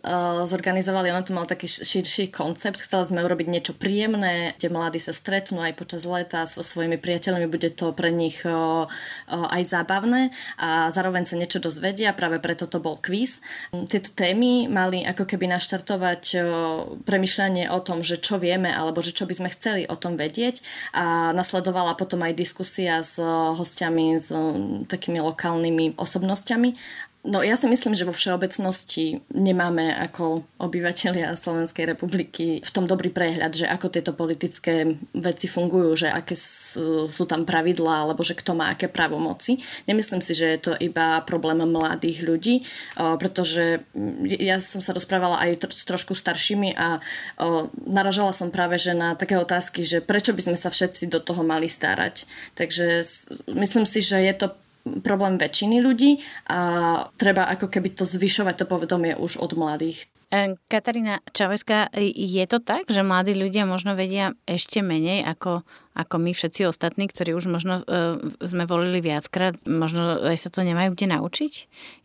[SPEAKER 6] zorganizovali, ono to mal taký širší koncept. Chceli sme urobiť niečo príjemné, kde mladí sa stretnú aj počas leta so svojimi priateľmi, bude to pre nich aj zábavné a zároveň sa niečo dozvedia, práve preto to bol quiz. Tieto témy mali ako keby naštartovať premyšľanie o tom, že čo vieme alebo že čo by sme chceli o tom vedieť a nasledovala potom aj diskusia s hostiami, s takými lokálnymi osobnosťami No ja si myslím, že vo všeobecnosti nemáme ako obyvateľia Slovenskej republiky v tom dobrý prehľad, že ako tieto politické veci fungujú, že aké sú, sú tam pravidlá, alebo že kto má aké právomoci. Nemyslím si, že je to iba problém mladých ľudí, pretože ja som sa rozprávala aj s trošku staršími a naražala som práve že na také otázky, že prečo by sme sa všetci do toho mali starať. Takže myslím si, že je to problém väčšiny ľudí a treba ako keby to zvyšovať to povedomie už od mladých.
[SPEAKER 3] E, Katarína Čavojská, je to tak, že mladí ľudia možno vedia ešte menej ako, ako my všetci ostatní, ktorí už možno uh, sme volili viackrát, možno aj sa to nemajú kde naučiť?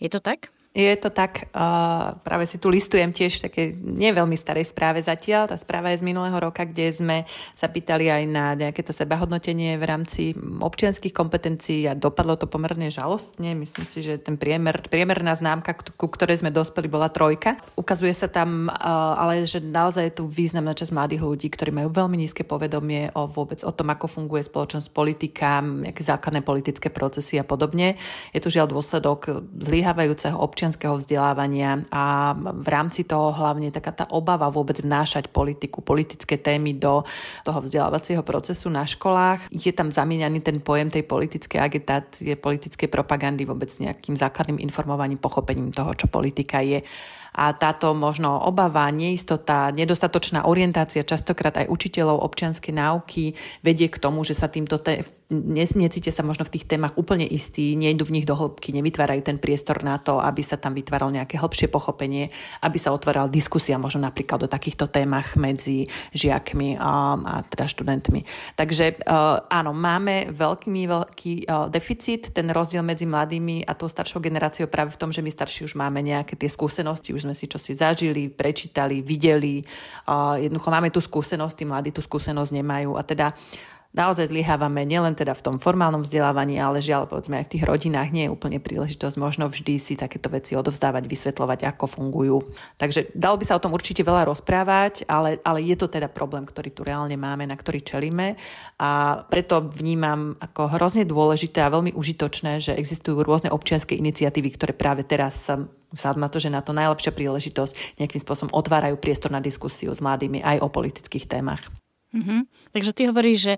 [SPEAKER 3] Je to tak?
[SPEAKER 4] Je to tak, uh, práve si tu listujem tiež v takej nie veľmi starej správe zatiaľ. Tá správa je z minulého roka, kde sme sa pýtali aj na nejaké to sebahodnotenie v rámci občianských kompetencií a dopadlo to pomerne žalostne. Myslím si, že ten priemer, priemerná známka, ku ktorej sme dospeli, bola trojka. Ukazuje sa tam uh, ale, že naozaj je tu významná časť mladých ľudí, ktorí majú veľmi nízke povedomie o vôbec o tom, ako funguje spoločnosť, politika, nejaké základné politické procesy a podobne. Je tu žiaľ dôsledok zlyhávajúceho občianského občianského vzdelávania a v rámci toho hlavne taká tá obava vôbec vnášať politiku, politické témy do toho vzdelávacieho procesu na školách. Je tam zamieňaný ten pojem tej politickej agitácie, politickej propagandy vôbec nejakým základným informovaním, pochopením toho, čo politika je a táto možno obava, neistota, nedostatočná orientácia častokrát aj učiteľov občianskej náuky vedie k tomu, že sa týmto te- necítia sa možno v tých témach úplne istí, nejdu v nich do hĺbky, nevytvárajú ten priestor na to, aby sa tam vytváralo nejaké hĺbšie pochopenie, aby sa otvárala diskusia možno napríklad o takýchto témach medzi žiakmi a, a teda študentmi. Takže uh, áno, máme veľký, veľký uh, deficit, ten rozdiel medzi mladými a tou staršou generáciou práve v tom, že my starší už máme nejaké tie skúsenosti, už sme si čo si zažili, prečítali, videli. Jednoducho máme tú skúsenosť, tí mladí tú skúsenosť nemajú a teda naozaj zlyhávame nielen teda v tom formálnom vzdelávaní, ale žiaľ, povedzme aj v tých rodinách nie je úplne príležitosť možno vždy si takéto veci odovzdávať, vysvetľovať, ako fungujú. Takže dalo by sa o tom určite veľa rozprávať, ale, ale je to teda problém, ktorý tu reálne máme, na ktorý čelíme a preto vnímam ako hrozne dôležité a veľmi užitočné, že existujú rôzne občianske iniciatívy, ktoré práve teraz vzhľadom na to, že na to najlepšia príležitosť nejakým spôsobom otvárajú priestor na diskusiu s mladými aj o politických témach.
[SPEAKER 3] Mm-hmm. Takže ty hovoríš, že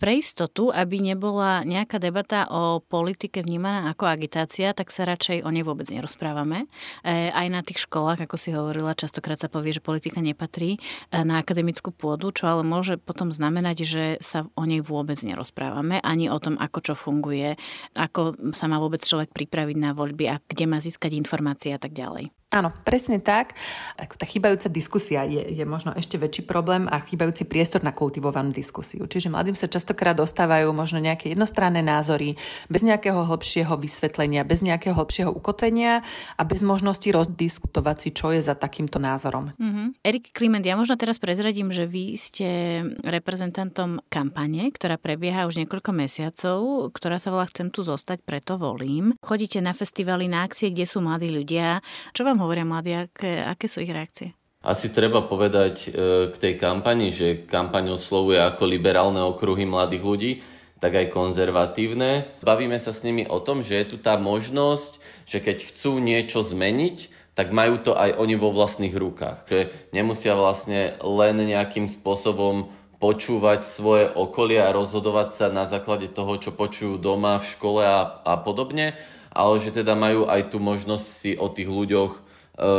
[SPEAKER 3] pre istotu, aby nebola nejaká debata o politike vnímaná ako agitácia, tak sa radšej o nej vôbec nerozprávame. E, aj na tých školách, ako si hovorila, častokrát sa povie, že politika nepatrí e, na akademickú pôdu, čo ale môže potom znamenať, že sa o nej vôbec nerozprávame, ani o tom, ako čo funguje, ako sa má vôbec človek pripraviť na voľby a kde má získať informácie a tak ďalej.
[SPEAKER 4] Áno, presne tak. Ako tá chýbajúca diskusia je, je možno ešte väčší problém a chýbajúci priestor na kultivovanú diskusiu. Čiže mladým sa častokrát dostávajú možno nejaké jednostranné názory, bez nejakého hĺbšieho vysvetlenia, bez nejakého hĺbšieho ukotvenia a bez možnosti rozdiskutovať si, čo je za takýmto názorom.
[SPEAKER 3] Mm-hmm. Erik Kliment, ja možno teraz prezradím, že vy ste reprezentantom kampane, ktorá prebieha už niekoľko mesiacov, ktorá sa volá Chcem tu zostať, preto volím. Chodíte na festivaly, na akcie, kde sú mladí ľudia. Čo vám hovoria mladí? Aké, aké sú ich reakcie?
[SPEAKER 5] Asi treba povedať e, k tej kampani, že kampaň oslovuje ako liberálne okruhy mladých ľudí, tak aj konzervatívne. Bavíme sa s nimi o tom, že je tu tá možnosť, že keď chcú niečo zmeniť, tak majú to aj oni vo vlastných rukách. Že nemusia vlastne len nejakým spôsobom počúvať svoje okolie a rozhodovať sa na základe toho, čo počujú doma, v škole a, a podobne, ale že teda majú aj tú možnosť si o tých ľuďoch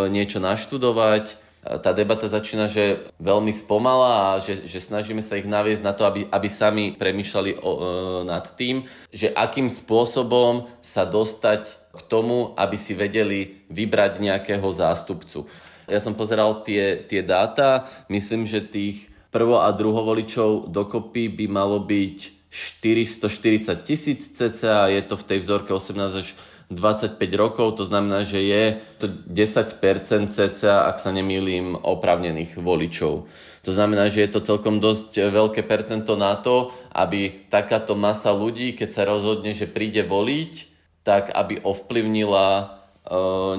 [SPEAKER 5] niečo naštudovať, tá debata začína, že veľmi spomala a že, že snažíme sa ich naviesť na to, aby, aby sami premýšľali o, e, nad tým, že akým spôsobom sa dostať k tomu, aby si vedeli vybrať nejakého zástupcu. Ja som pozeral tie, tie dáta, myslím, že tých prvo- a druhovoličov dokopy by malo byť 440 tisíc cca, je to v tej vzorke 18 až 25 rokov, to znamená, že je to 10% cca, ak sa nemýlim, opravnených voličov. To znamená, že je to celkom dosť veľké percento na to, aby takáto masa ľudí, keď sa rozhodne, že príde voliť, tak aby ovplyvnila e,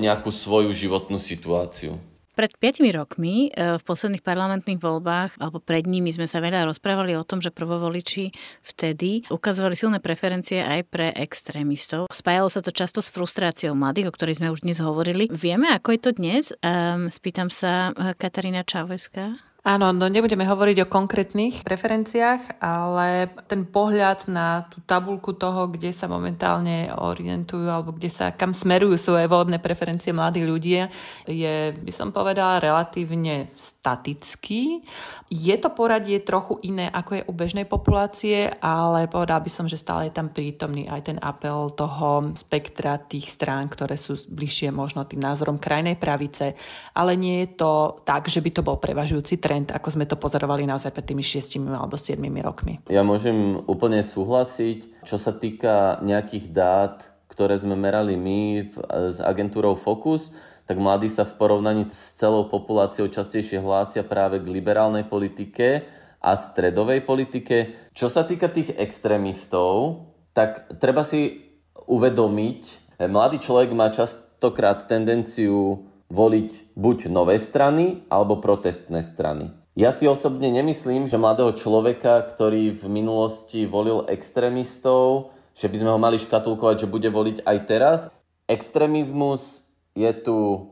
[SPEAKER 5] nejakú svoju životnú situáciu.
[SPEAKER 3] Pred 5 rokmi e, v posledných parlamentných voľbách, alebo pred nimi sme sa veľa rozprávali o tom, že prvovoliči vtedy ukazovali silné preferencie aj pre extrémistov. Spájalo sa to často s frustráciou mladých, o ktorej sme už dnes hovorili. Vieme, ako je to dnes? Um, spýtam sa e, Katarína Čávojská.
[SPEAKER 4] Áno, no nebudeme hovoriť o konkrétnych preferenciách, ale ten pohľad na tú tabulku toho, kde sa momentálne orientujú alebo kde sa, kam smerujú svoje volebné preferencie mladí ľudia, je, by som povedala, relatívne statický. Je to poradie trochu iné, ako je u bežnej populácie, ale povedal by som, že stále je tam prítomný aj ten apel toho spektra tých strán, ktoré sú bližšie možno tým názorom krajnej pravice, ale nie je to tak, že by to bol prevažujúci trend trend, ako sme to pozorovali naozaj pred tými 6 alebo 7 rokmi.
[SPEAKER 5] Ja môžem úplne súhlasiť. Čo sa týka nejakých dát, ktoré sme merali my v, s agentúrou Focus, tak mladí sa v porovnaní s celou populáciou častejšie hlásia práve k liberálnej politike a stredovej politike. Čo sa týka tých extrémistov, tak treba si uvedomiť, mladý človek má častokrát tendenciu voliť buď nové strany alebo protestné strany. Ja si osobne nemyslím, že mladého človeka, ktorý v minulosti volil extrémistov, že by sme ho mali škatulkovať, že bude voliť aj teraz. Extrémizmus je tu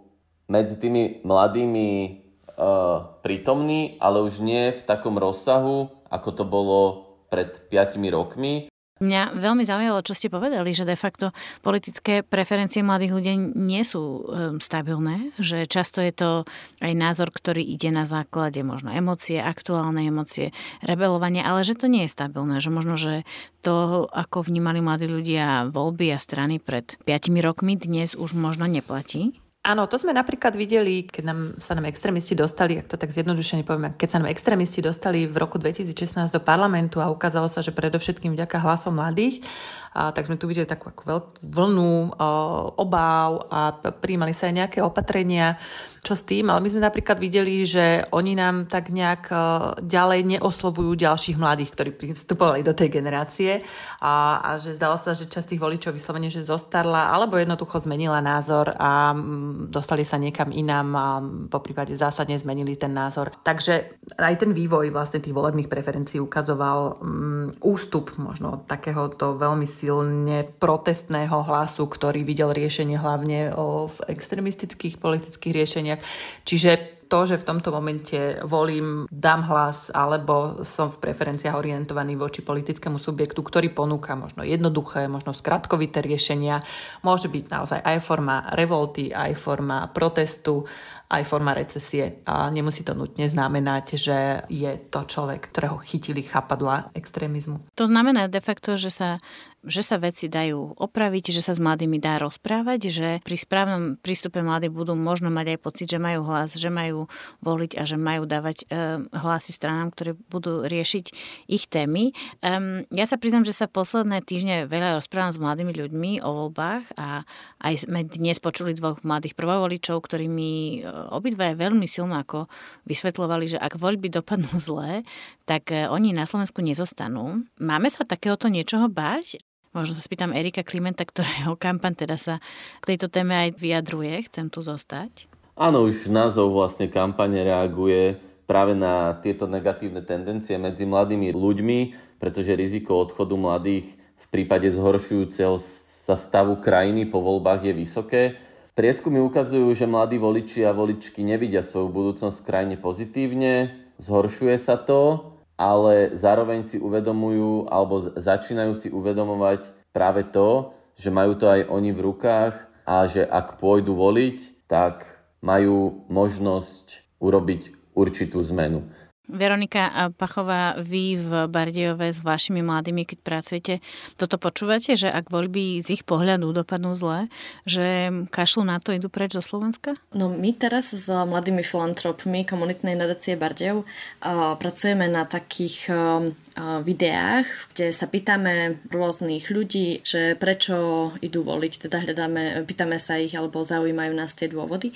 [SPEAKER 5] medzi tými mladými uh, prítomný, ale už nie v takom rozsahu, ako to bolo pred 5 rokmi.
[SPEAKER 3] Mňa veľmi zaujalo, čo ste povedali, že de facto politické preferencie mladých ľudí nie sú um, stabilné, že často je to aj názor, ktorý ide na základe možno emócie, aktuálne emócie, rebelovania, ale že to nie je stabilné, že možno, že to, ako vnímali mladí ľudia voľby a strany pred 5 rokmi, dnes už možno neplatí.
[SPEAKER 4] Áno, to sme napríklad videli, keď nám, sa nám extrémisti dostali, ak to tak zjednodušene poviem, keď sa nám extrémisti dostali v roku 2016 do parlamentu a ukázalo sa, že predovšetkým vďaka hlasom mladých tak sme tu videli takú ako veľkú vlnu obáv a príjmali sa aj nejaké opatrenia, čo s tým, ale my sme napríklad videli, že oni nám tak nejak ďalej neoslovujú ďalších mladých, ktorí vstupovali do tej generácie a, a že zdalo sa, že časť tých voličov vyslovene, že zostarla alebo jednoducho zmenila názor a dostali sa niekam inám a po prípade zásadne zmenili ten názor. Takže aj ten vývoj vlastne tých volebných preferencií ukazoval um, ústup možno takéhoto veľmi silne protestného hlasu, ktorý videl riešenie hlavne v extremistických politických riešeniach. Čiže to, že v tomto momente volím, dám hlas alebo som v preferenciách orientovaný voči politickému subjektu, ktorý ponúka možno jednoduché, možno skratkovité riešenia, môže byť naozaj aj forma revolty, aj forma protestu, aj forma recesie. A nemusí to nutne znamenať, že je to človek, ktorého chytili chapadla extrémizmu.
[SPEAKER 3] To znamená de facto, že sa že sa veci dajú opraviť, že sa s mladými dá rozprávať, že pri správnom prístupe mladí budú možno mať aj pocit, že majú hlas, že majú voliť a že majú dávať e, hlasy stranám, ktoré budú riešiť ich témy. Um, ja sa priznám, že sa posledné týždne veľa rozprávam s mladými ľuďmi o voľbách a aj sme dnes počuli dvoch mladých prvovoličov, ktorí mi obidva veľmi silno ako vysvetľovali, že ak voľby dopadnú zlé, tak e, oni na Slovensku nezostanú. Máme sa takéhoto niečoho báť? Možno sa spýtam Erika Klimenta, ktorého kampaň teda sa k tejto téme aj vyjadruje. Chcem tu zostať.
[SPEAKER 5] Áno, už názov vlastne kampane reaguje práve na tieto negatívne tendencie medzi mladými ľuďmi, pretože riziko odchodu mladých v prípade zhoršujúceho sa stavu krajiny po voľbách je vysoké. Prieskumy ukazujú, že mladí voliči a voličky nevidia svoju budúcnosť v krajine pozitívne, zhoršuje sa to ale zároveň si uvedomujú alebo začínajú si uvedomovať práve to, že majú to aj oni v rukách a že ak pôjdu voliť, tak majú možnosť urobiť určitú zmenu.
[SPEAKER 3] Veronika Pachová, vy v Bardejove s vašimi mladými, keď pracujete, toto počúvate, že ak voľby z ich pohľadu dopadnú zle, že kašľú na to, idú preč zo Slovenska?
[SPEAKER 6] No my teraz s mladými filantropmi komunitnej nadácie Bardejov pracujeme na takých videách, kde sa pýtame rôznych ľudí, že prečo idú voliť, teda hľadáme, pýtame sa ich alebo zaujímajú nás tie dôvody.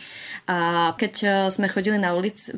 [SPEAKER 6] A keď sme chodili na ulici,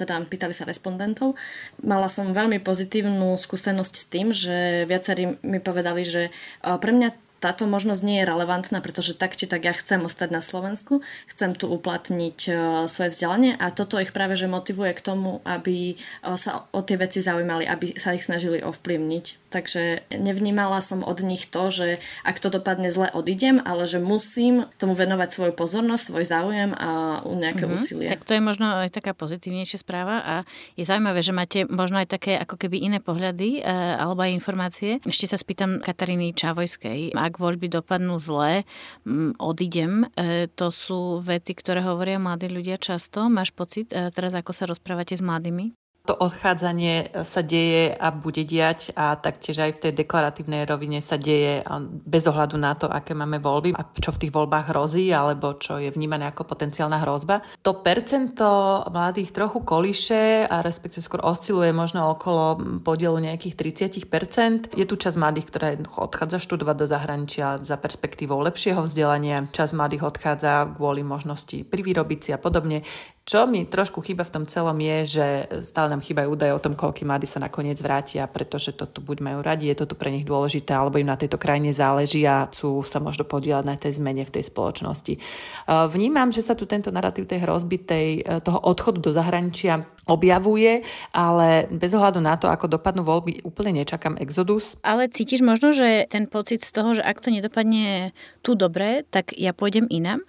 [SPEAKER 6] teda pýtali sa respondenti, respondentov. Mala som veľmi pozitívnu skúsenosť s tým, že viacerí mi povedali, že pre mňa táto možnosť nie je relevantná, pretože tak či tak ja chcem ostať na Slovensku, chcem tu uplatniť e, svoje vzdelanie a toto ich práve že motivuje k tomu, aby e, sa o tie veci zaujímali, aby sa ich snažili ovplyvniť. Takže nevnímala som od nich to, že ak to dopadne zle, odídem, ale že musím tomu venovať svoju pozornosť, svoj záujem a nejaké mm-hmm. úsilie.
[SPEAKER 3] Tak to je možno aj taká pozitívnejšia správa a je zaujímavé, že máte možno aj také ako keby iné pohľady e, alebo aj informácie. Ešte sa spýtam Kataríny Čavojskej. Ak voľby dopadnú zle, odídem. E, to sú vety, ktoré hovoria mladí ľudia často. Máš pocit e, teraz, ako sa rozprávate s mladými?
[SPEAKER 4] To odchádzanie sa deje a bude diať a taktiež aj v tej deklaratívnej rovine sa deje bez ohľadu na to, aké máme voľby a čo v tých voľbách hrozí alebo čo je vnímané ako potenciálna hrozba. To percento mladých trochu koliše a respektíve skôr osciluje možno okolo podielu nejakých 30%. Je tu čas mladých, ktorá odchádza študovať do zahraničia za perspektívou lepšieho vzdelania. Čas mladých odchádza kvôli možnosti privyrobiť si a podobne. Čo mi trošku chýba v tom celom je, že stále nám chýbajú údaje o tom, koľký mladí sa nakoniec vrátia, pretože to tu buď majú radi, je to tu pre nich dôležité, alebo im na tejto krajine záleží a chcú sa možno podielať na tej zmene v tej spoločnosti. Vnímam, že sa tu tento narratív tej hrozby, tej, toho odchodu do zahraničia objavuje, ale bez ohľadu na to, ako dopadnú voľby, úplne nečakám exodus.
[SPEAKER 3] Ale cítiš možno, že ten pocit z toho, že ak to nedopadne tu dobre, tak ja pôjdem inám?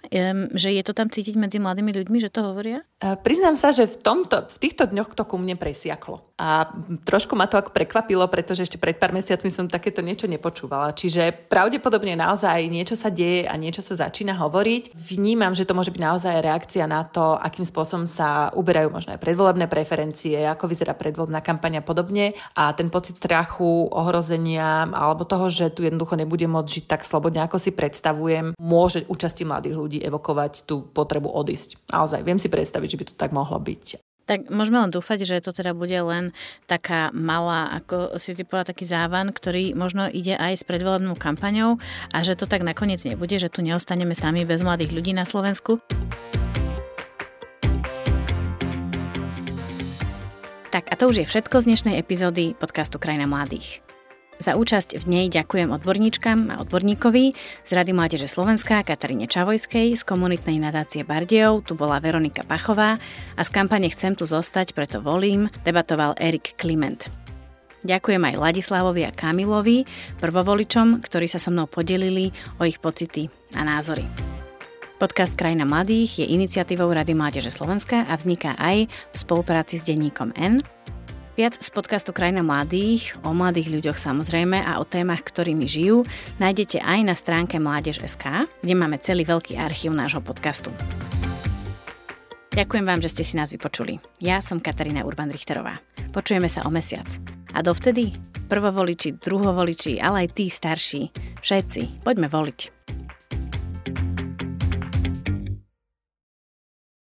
[SPEAKER 3] Že je to tam cítiť medzi mladými ľuďmi, že to hovoria?
[SPEAKER 4] E, priznám sa, že v, tomto, v týchto dňoch to ku mne presiaklo. A trošku ma to ako prekvapilo, pretože ešte pred pár mesiacmi som takéto niečo nepočúvala. Čiže pravdepodobne naozaj niečo sa deje a niečo sa začína hovoriť. Vnímam, že to môže byť naozaj reakcia na to, akým spôsobom sa uberajú možno aj predvolebné preferencie, ako vyzerá predvolebná kampaň a podobne. A ten pocit strachu, ohrozenia alebo toho, že tu jednoducho nebudem môcť žiť tak slobodne, ako si predstavujem, môže účasti mladých ľudí evokovať tú potrebu odísť. Naozaj viem si predstaviť, predstaviť, že by to tak mohlo byť.
[SPEAKER 3] Tak môžeme len dúfať, že to teda bude len taká malá, ako si ty povedal, taký závan, ktorý možno ide aj s predvolebnou kampaňou a že to tak nakoniec nebude, že tu neostaneme sami bez mladých ľudí na Slovensku. Tak a to už je všetko z dnešnej epizódy podcastu Krajina mladých. Za účasť v nej ďakujem odborníčkam a odborníkovi z Rady Mládeže Slovenska Kataríne Čavojskej, z komunitnej nadácie Bardejov, tu bola Veronika Pachová a z kampane Chcem tu zostať, preto volím, debatoval Erik Kliment. Ďakujem aj Ladislavovi a Kamilovi, prvovoličom, ktorí sa so mnou podelili o ich pocity a názory. Podcast Krajina mladých je iniciatívou Rady Mládeže Slovenska a vzniká aj v spolupráci s denníkom N. Viac z podcastu Krajina mladých, o mladých ľuďoch samozrejme a o témach, ktorými žijú, nájdete aj na stránke Mládež.sk, kde máme celý veľký archív nášho podcastu. Ďakujem vám, že ste si nás vypočuli. Ja som Katarína Urban-Richterová. Počujeme sa o mesiac. A dovtedy prvovoliči, druhovoliči, ale aj tí starší, všetci, poďme voliť.